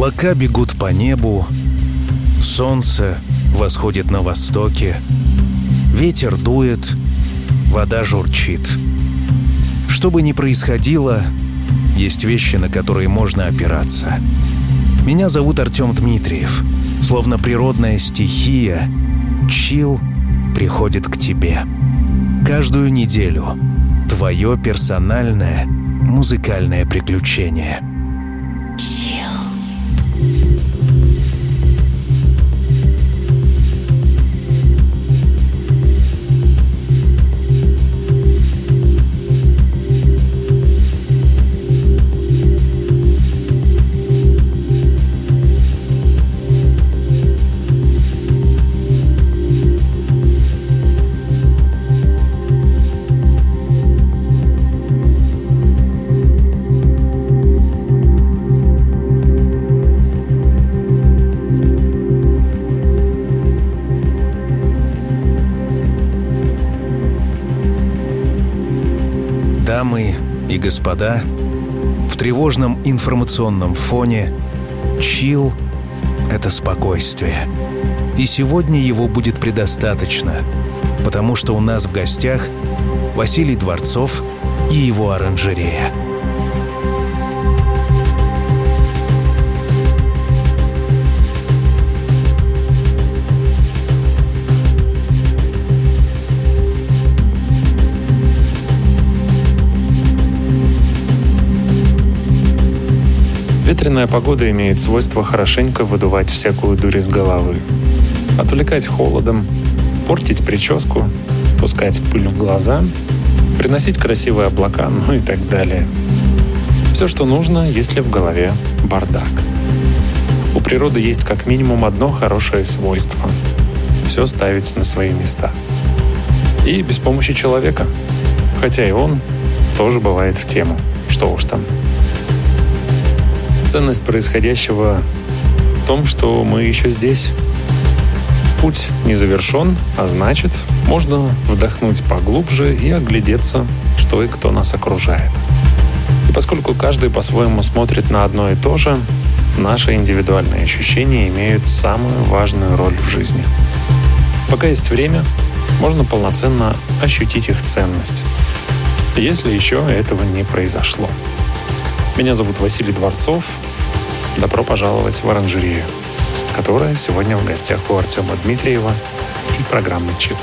Облака бегут по небу, солнце восходит на востоке, ветер дует, вода журчит. Что бы ни происходило, есть вещи, на которые можно опираться. Меня зовут Артем Дмитриев. Словно природная стихия, чил приходит к тебе. Каждую неделю твое персональное музыкальное приключение – Дамы господа, в тревожном информационном фоне чил — это спокойствие. И сегодня его будет предостаточно, потому что у нас в гостях Василий Дворцов и его оранжерея. Ветреная погода имеет свойство хорошенько выдувать всякую дурь из головы. Отвлекать холодом, портить прическу, пускать пыль в глаза, приносить красивые облака, ну и так далее. Все, что нужно, если в голове бардак. У природы есть как минимум одно хорошее свойство – все ставить на свои места. И без помощи человека. Хотя и он тоже бывает в тему. Что уж там – Ценность происходящего в том, что мы еще здесь. Путь не завершен, а значит, можно вдохнуть поглубже и оглядеться, что и кто нас окружает. И поскольку каждый по-своему смотрит на одно и то же, наши индивидуальные ощущения имеют самую важную роль в жизни. Пока есть время, можно полноценно ощутить их ценность, если еще этого не произошло. Меня зовут Василий Дворцов. Добро пожаловать в оранжерею, которая сегодня в гостях у Артема Дмитриева и программы «Чип».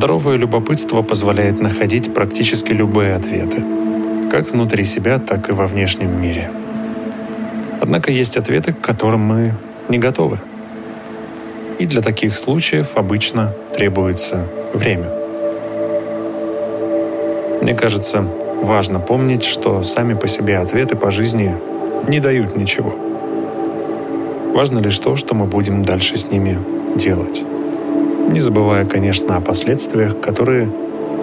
Здоровое любопытство позволяет находить практически любые ответы, как внутри себя, так и во внешнем мире. Однако есть ответы, к которым мы не готовы. И для таких случаев обычно требуется время. Мне кажется, важно помнить, что сами по себе ответы по жизни не дают ничего. Важно лишь то, что мы будем дальше с ними делать. Не забывая, конечно, о последствиях, которые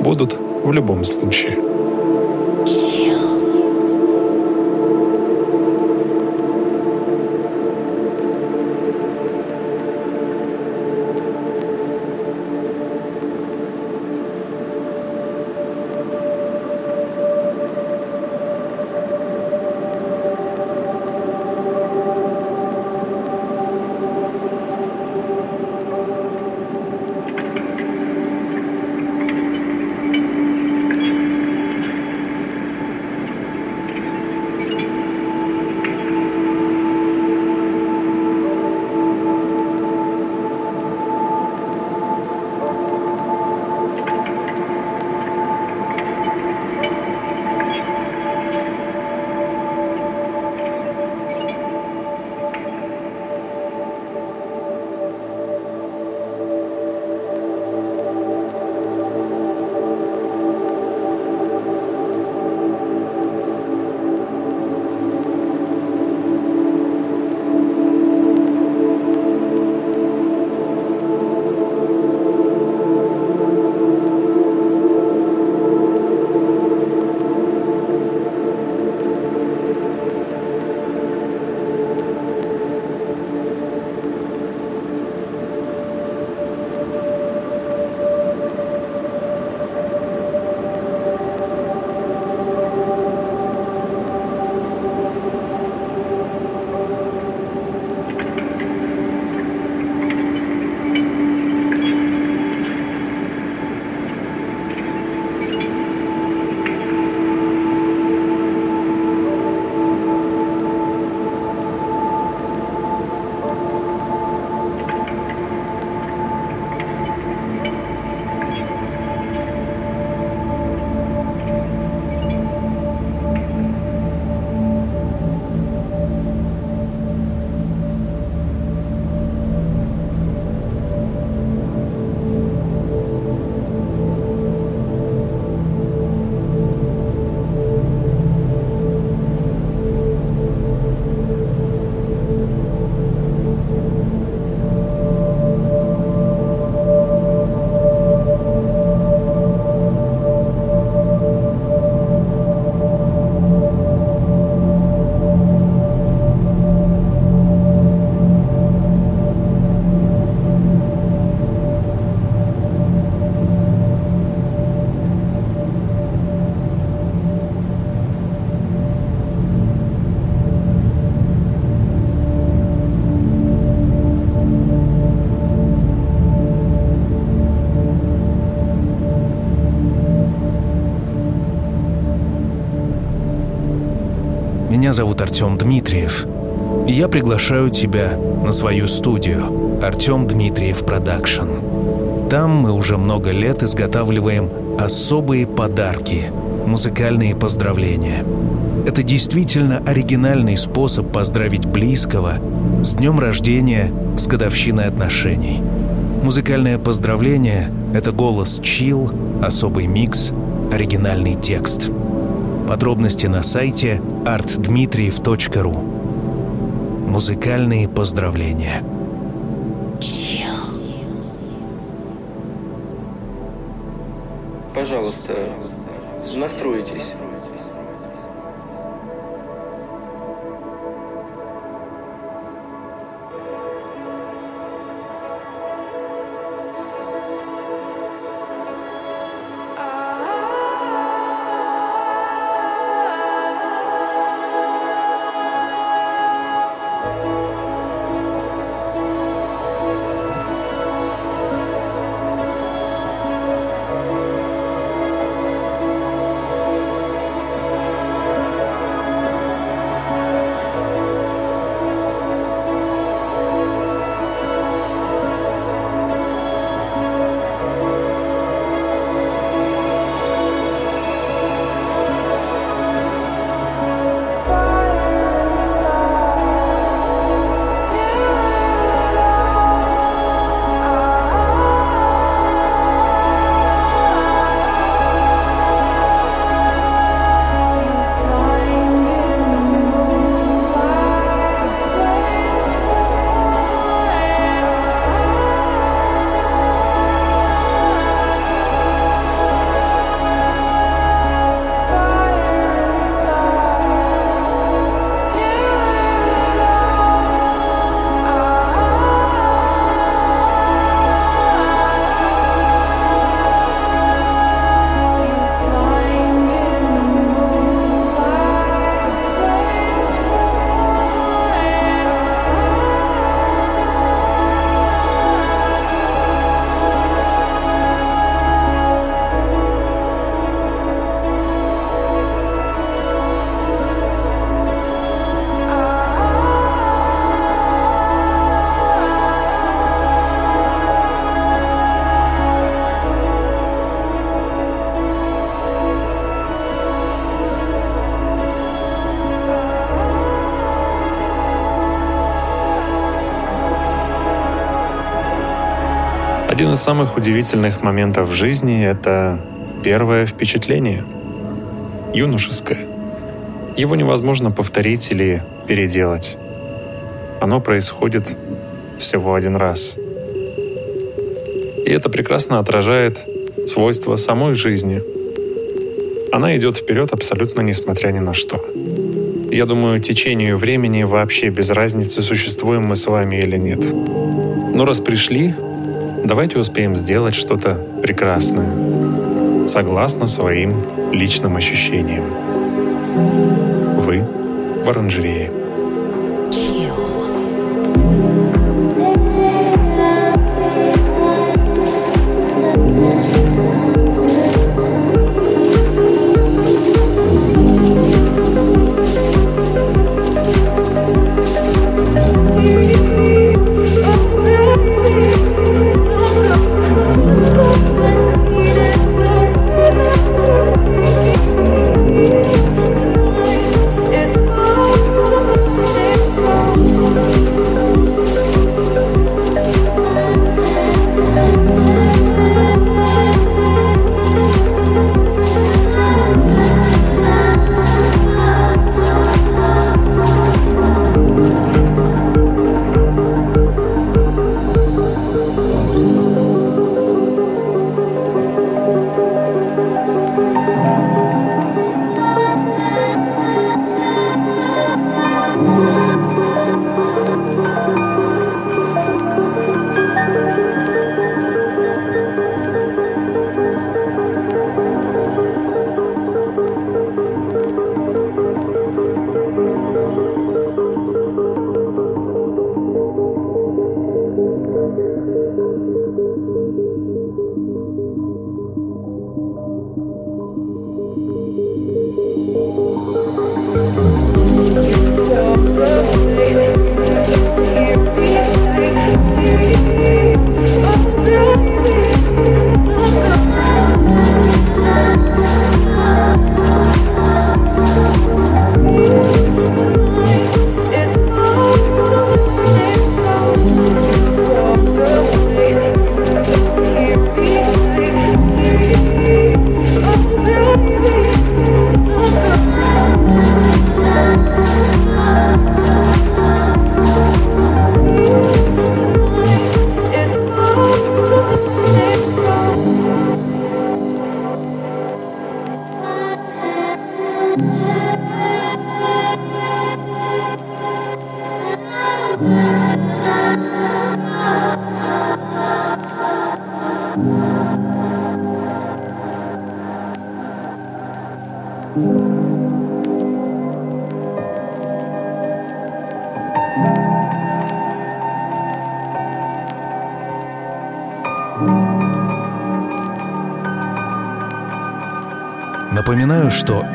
будут в любом случае. Меня зовут Артем Дмитриев, и я приглашаю тебя на свою студию «Артем Дмитриев Production». Там мы уже много лет изготавливаем особые подарки, музыкальные поздравления. Это действительно оригинальный способ поздравить близкого с днем рождения, с годовщиной отношений. Музыкальное поздравление — это голос chill, особый микс, оригинальный текст. Подробности на сайте artdmitriev.ru Музыкальные поздравления. Пожалуйста, настройтесь. Из самых удивительных моментов в жизни — это первое впечатление. Юношеское. Его невозможно повторить или переделать. Оно происходит всего один раз. И это прекрасно отражает свойства самой жизни. Она идет вперед абсолютно несмотря ни на что. Я думаю, течению времени вообще без разницы, существуем мы с вами или нет. Но раз пришли, Давайте успеем сделать что-то прекрасное, согласно своим личным ощущениям. Вы в оранжерее.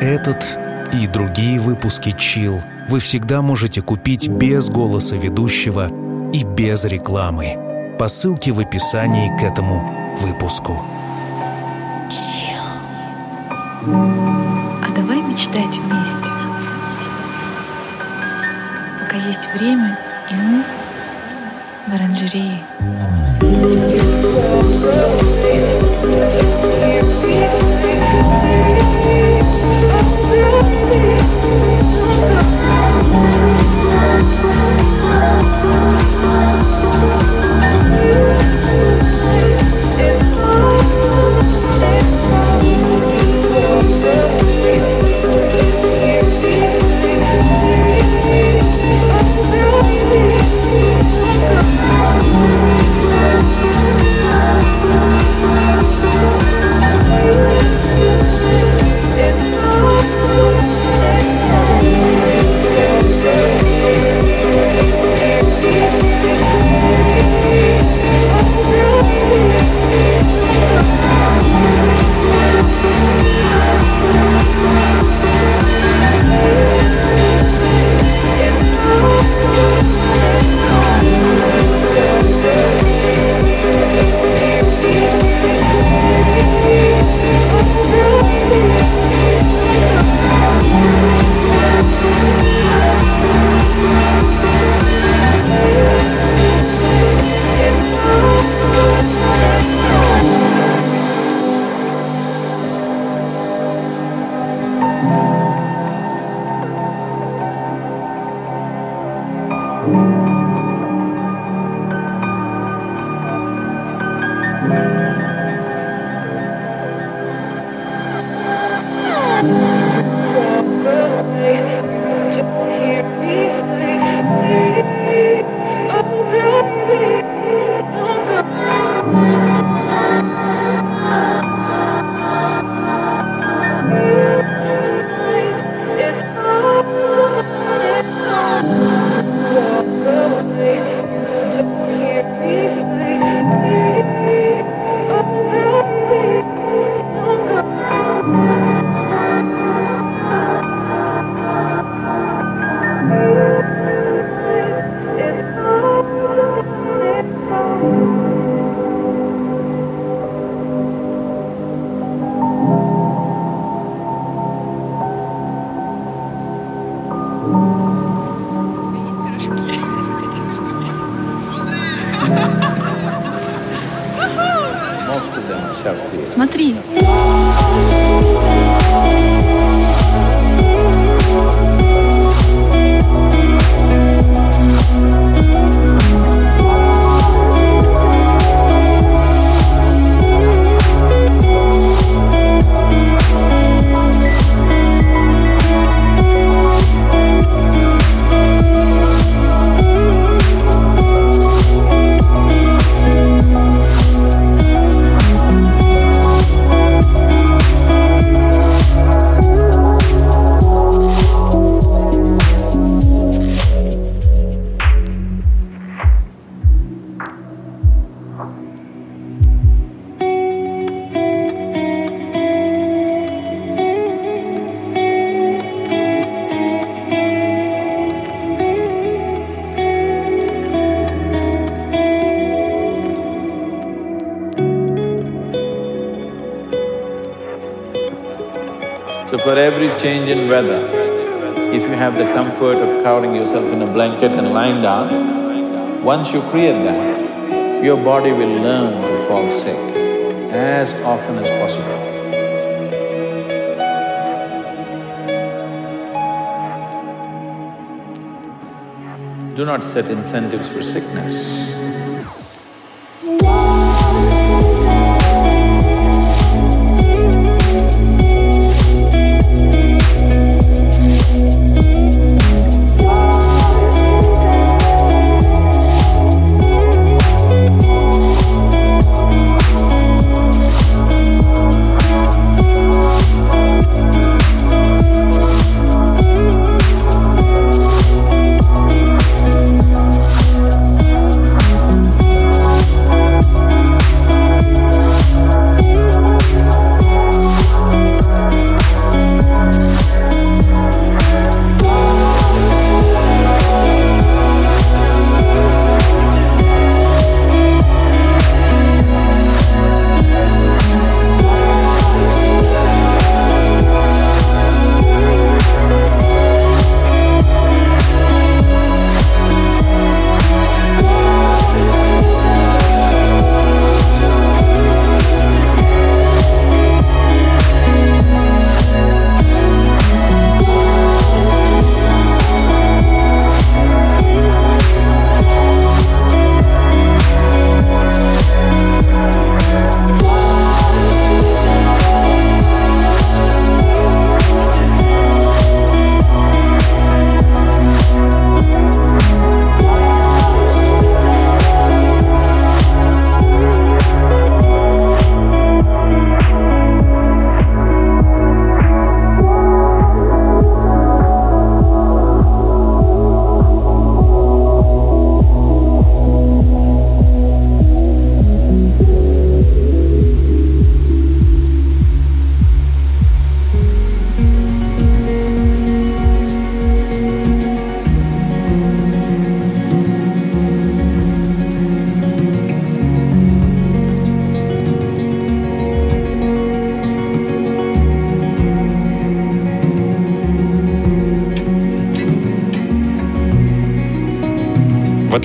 Этот и другие выпуски Chill вы всегда можете купить без голоса ведущего и без рекламы по ссылке в описании к этому выпуску. А давай мечтать вместе. Пока есть время, и мы в оранжерее. In weather, if you have the comfort of covering yourself in a blanket and lying down, once you create that, your body will learn to fall sick as often as possible. Do not set incentives for sickness.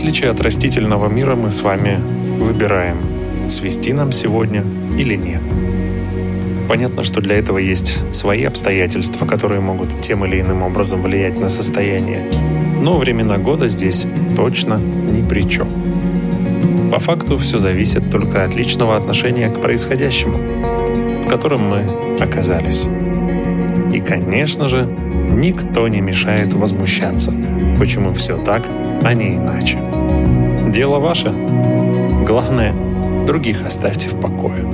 Отличие от растительного мира, мы с вами выбираем, свести нам сегодня или нет. Понятно, что для этого есть свои обстоятельства, которые могут тем или иным образом влиять на состояние. Но времена года здесь точно ни при чем. По факту все зависит только от личного отношения к происходящему, в котором мы оказались. И, конечно же, никто не мешает возмущаться, почему все так, а не иначе. Дело ваше. Главное, других оставьте в покое.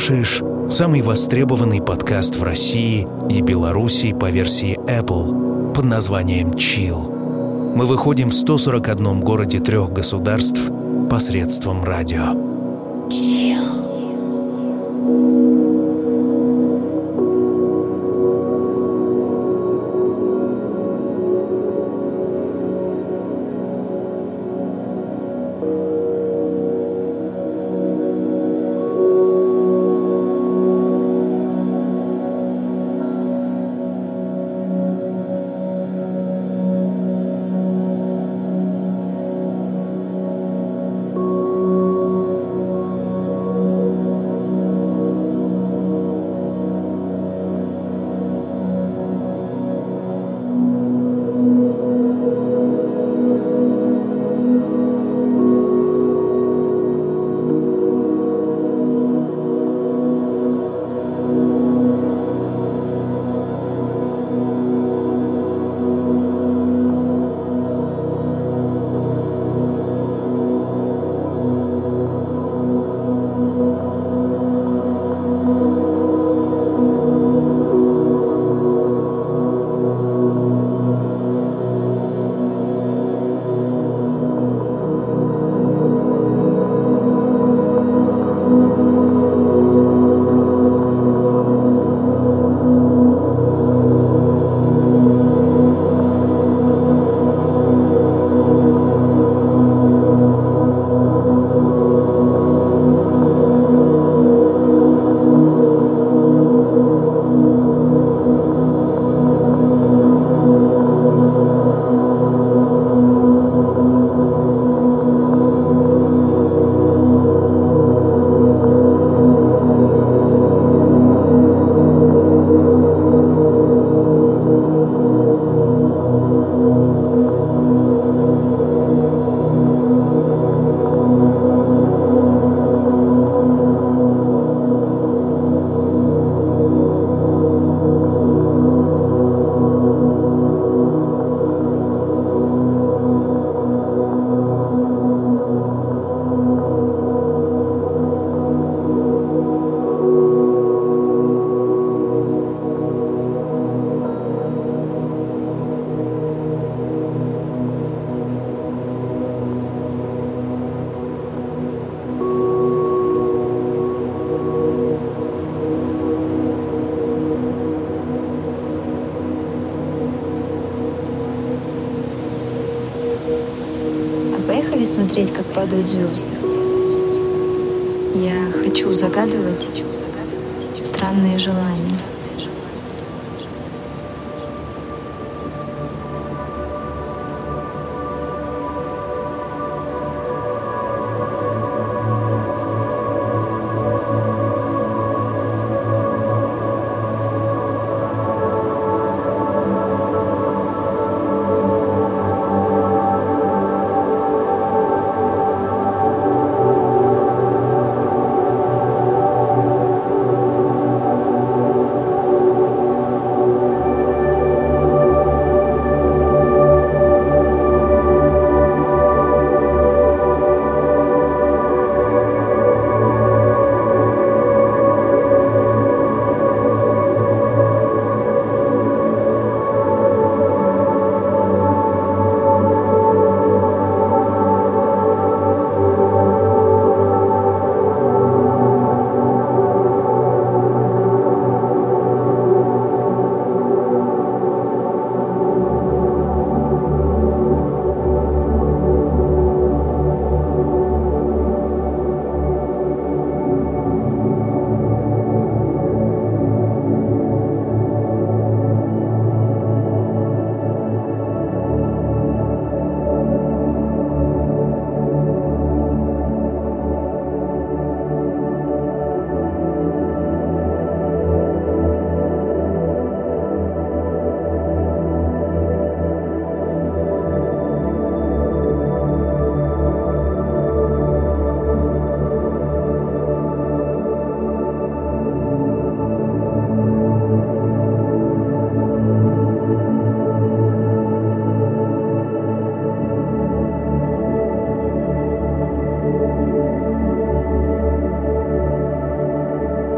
Слушаешь самый востребованный подкаст в России и Беларуси по версии Apple под названием Chill. Мы выходим в 141 городе трех государств посредством радио. смотреть,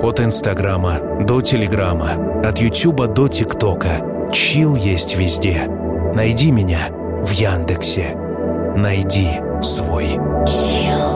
От Инстаграма до Телеграма, от Ютуба до ТикТока. Чил есть везде. Найди меня в Яндексе. Найди свой чил.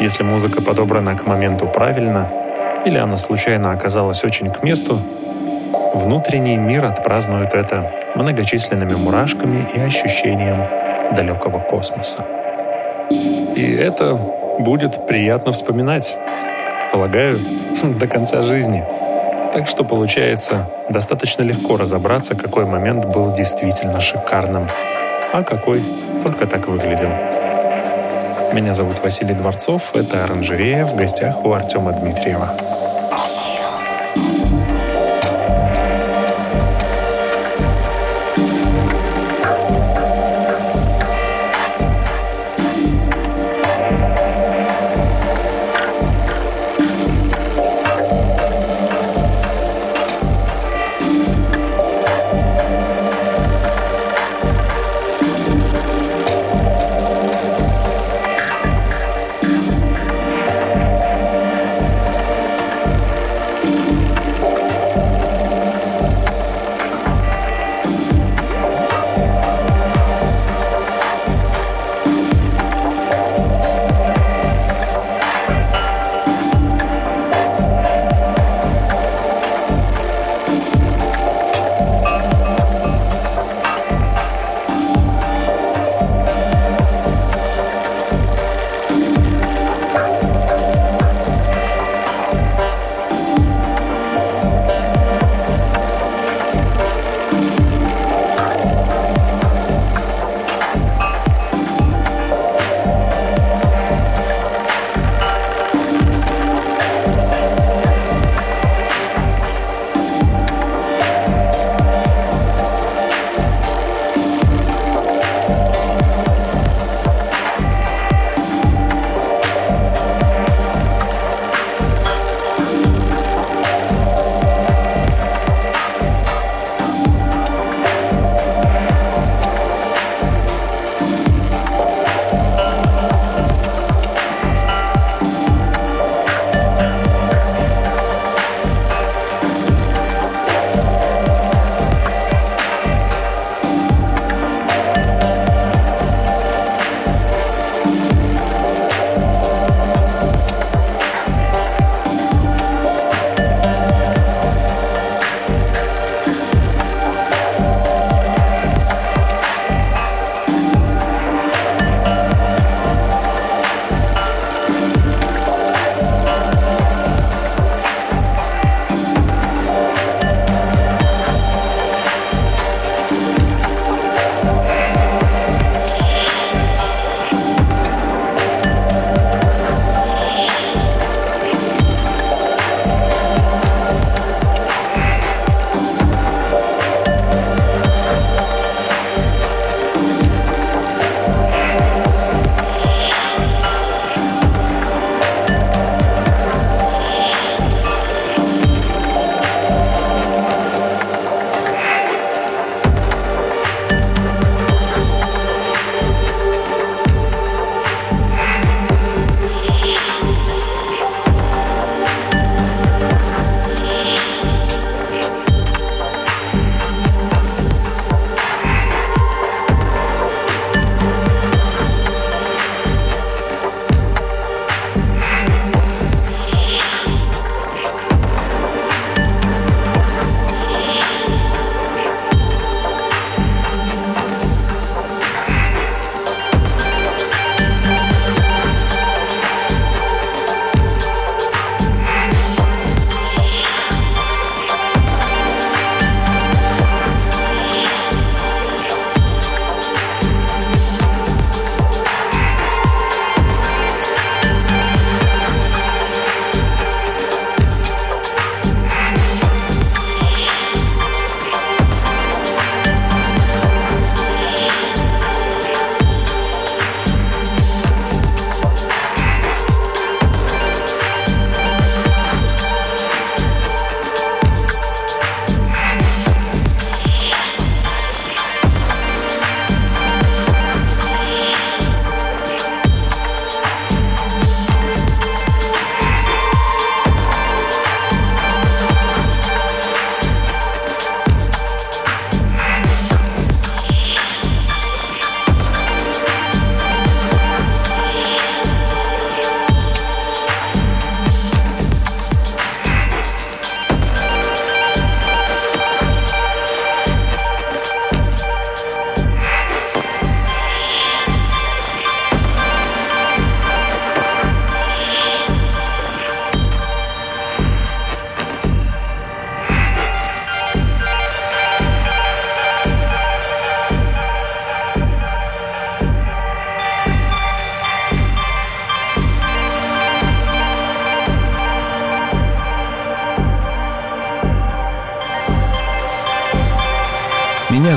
Если музыка подобрана к моменту правильно, или она случайно оказалась очень к месту, внутренний мир отпразднует это многочисленными мурашками и ощущением далекого космоса. И это будет приятно вспоминать, полагаю, до конца жизни. Так что получается достаточно легко разобраться, какой момент был действительно шикарным, а какой только так выглядел. Меня зовут Василий Дворцов, это «Оранжерея» в гостях у Артема Дмитриева.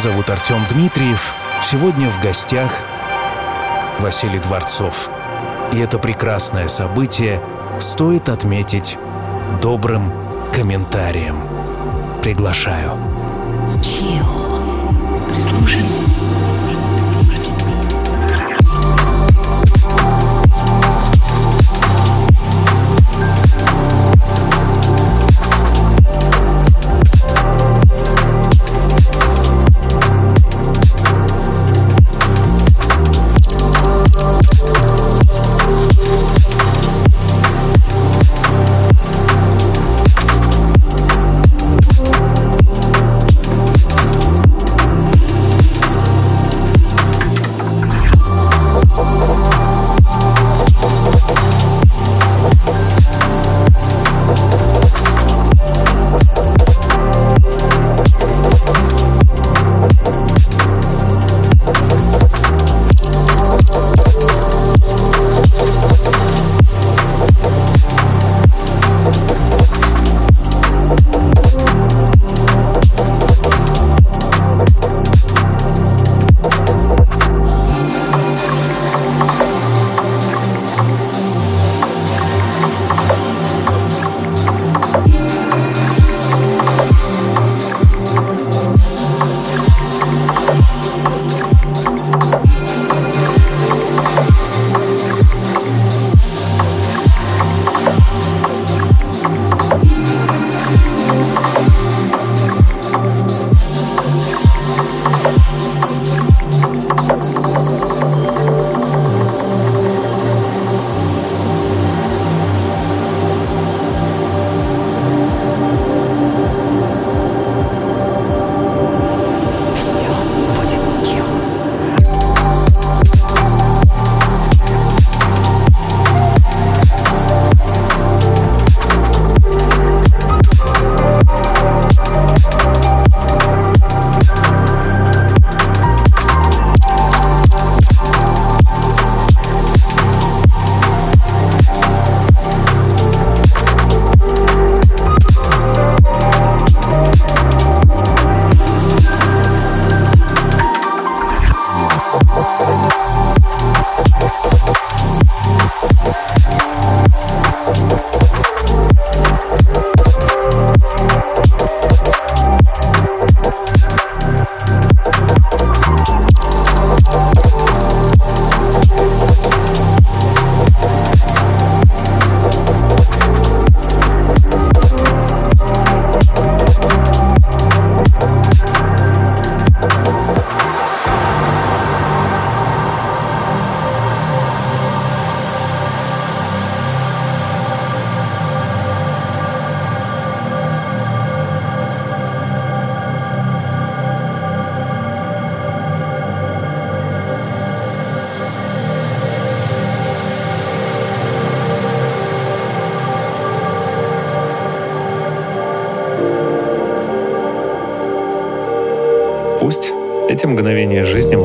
Зовут Артем Дмитриев. Сегодня в гостях Василий Дворцов. И это прекрасное событие стоит отметить добрым комментарием. Приглашаю. Chill. Прислушайся.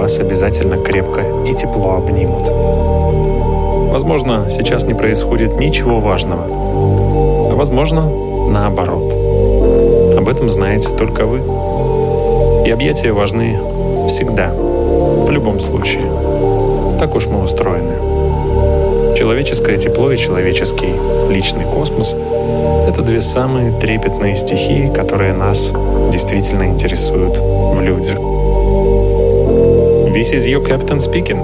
Вас обязательно крепко и тепло обнимут. Возможно, сейчас не происходит ничего важного. А возможно, наоборот. Об этом знаете только вы. И объятия важны всегда, в любом случае. Так уж мы устроены. Человеческое тепло и человеческий личный космос — это две самые трепетные стихии, которые нас действительно интересуют в людях. This is your captain speaking.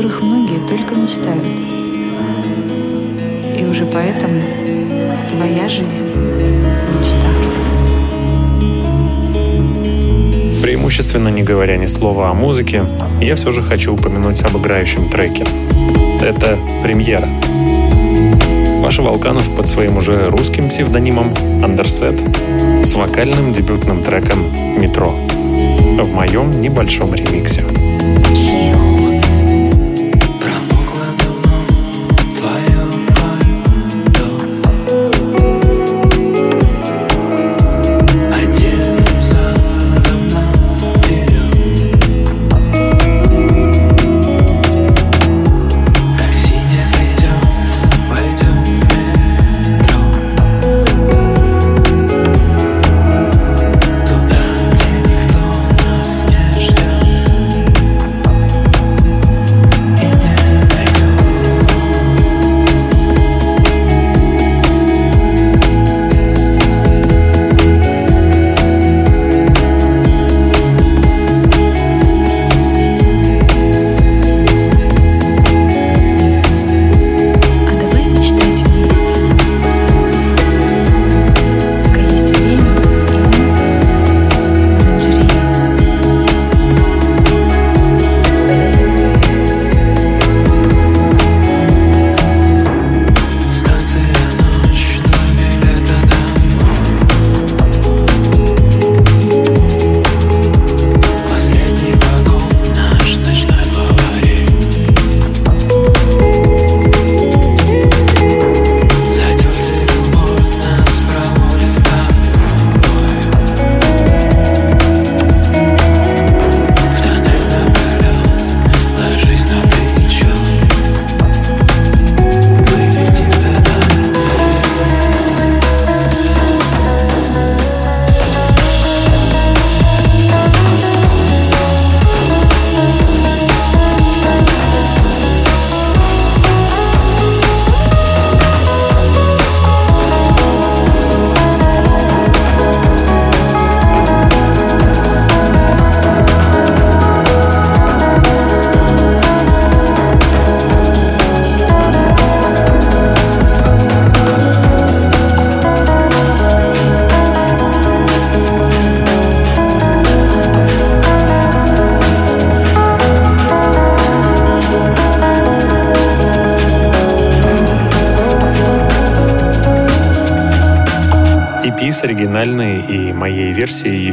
которых многие только мечтают. И уже поэтому твоя жизнь — мечта. Преимущественно не говоря ни слова о музыке, я все же хочу упомянуть об играющем треке. Это премьера. Паша Волканов под своим уже русским псевдонимом Андерсет с вокальным дебютным треком «Метро» в моем небольшом ремиксе.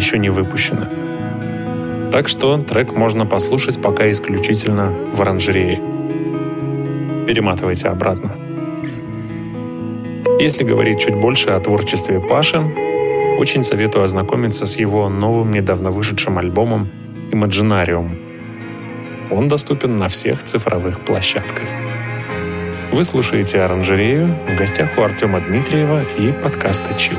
Еще не выпущено. Так что трек можно послушать пока исключительно в оранжерее. Перематывайте обратно. Если говорить чуть больше о творчестве Паши, очень советую ознакомиться с его новым недавно вышедшим альбомом Imaginarium. Он доступен на всех цифровых площадках. Вы слушаете «Оранжерею» в гостях у Артема Дмитриева и подкаста «Чил».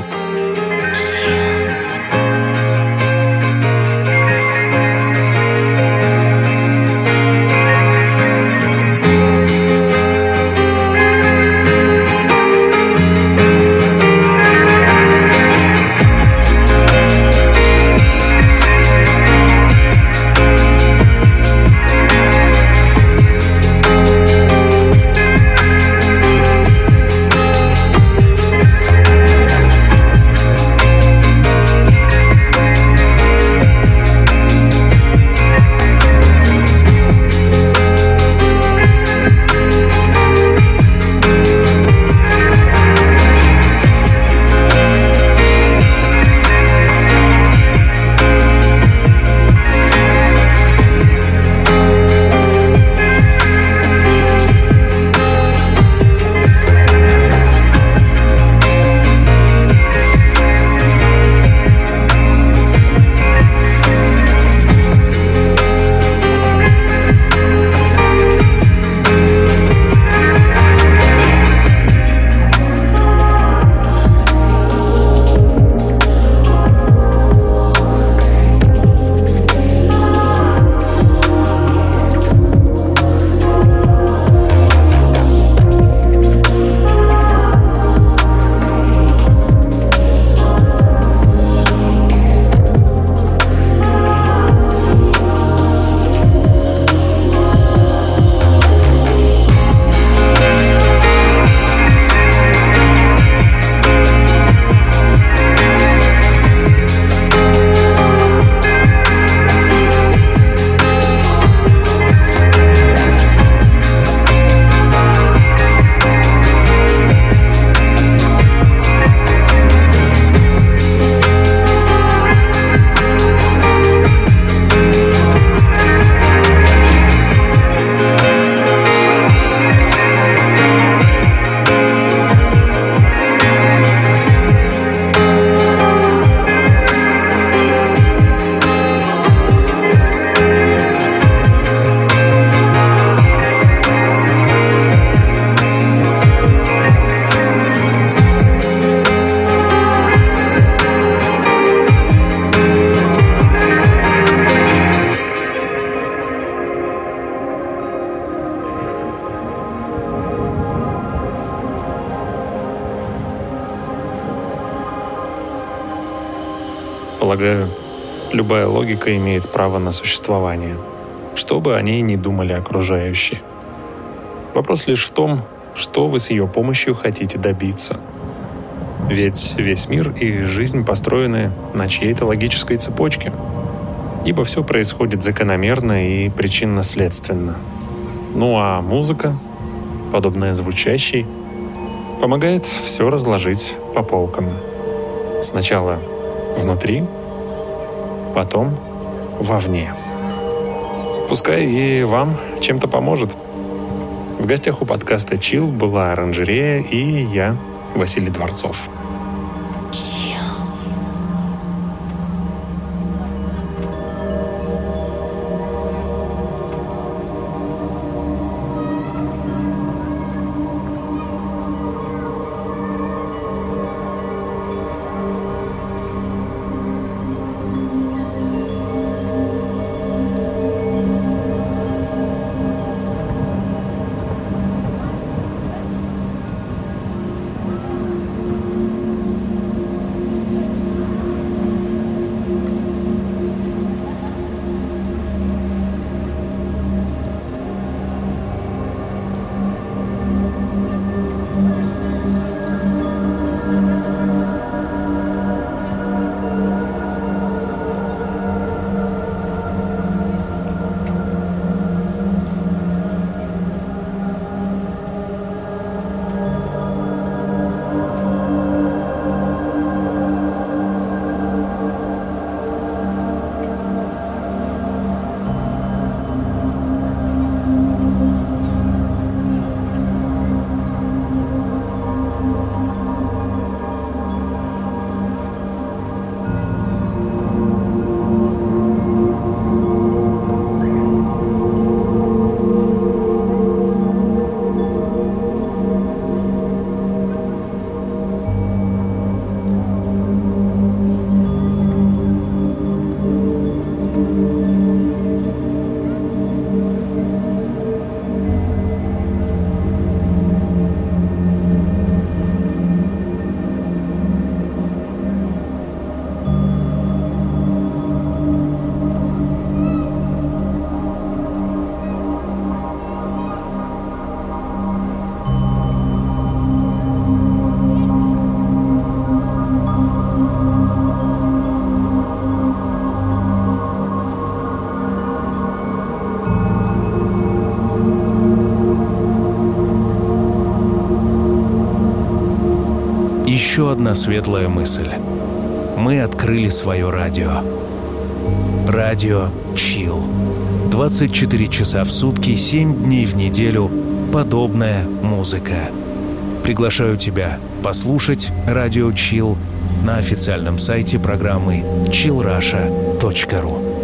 Любая логика имеет право на существование, что бы о ней ни думали окружающие. Вопрос лишь в том, что вы с ее помощью хотите добиться. Ведь весь мир и жизнь построены на чьей-то логической цепочке. Ибо все происходит закономерно и причинно-следственно. Ну а музыка, подобная звучащей, помогает все разложить по полкам. Сначала внутри, потом вовне. Пускай и вам чем-то поможет. В гостях у подкаста «Чил» была оранжерея и я, Василий Дворцов. Одна светлая мысль. Мы открыли свое радио. Радио Чил. 24 часа в сутки, 7 дней в неделю. Подобная музыка. Приглашаю тебя послушать Радио Чил на официальном сайте программы chillrusha.ru.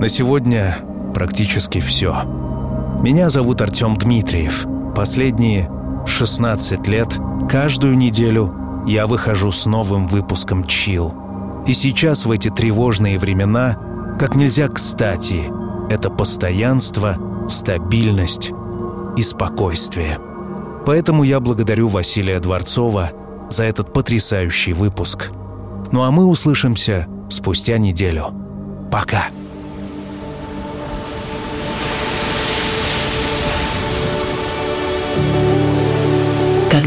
На сегодня практически все. Меня зовут Артем Дмитриев. Последние 16 лет каждую неделю я выхожу с новым выпуском «Чил». И сейчас в эти тревожные времена, как нельзя кстати, это постоянство, стабильность и спокойствие. Поэтому я благодарю Василия Дворцова за этот потрясающий выпуск. Ну а мы услышимся спустя неделю. Пока.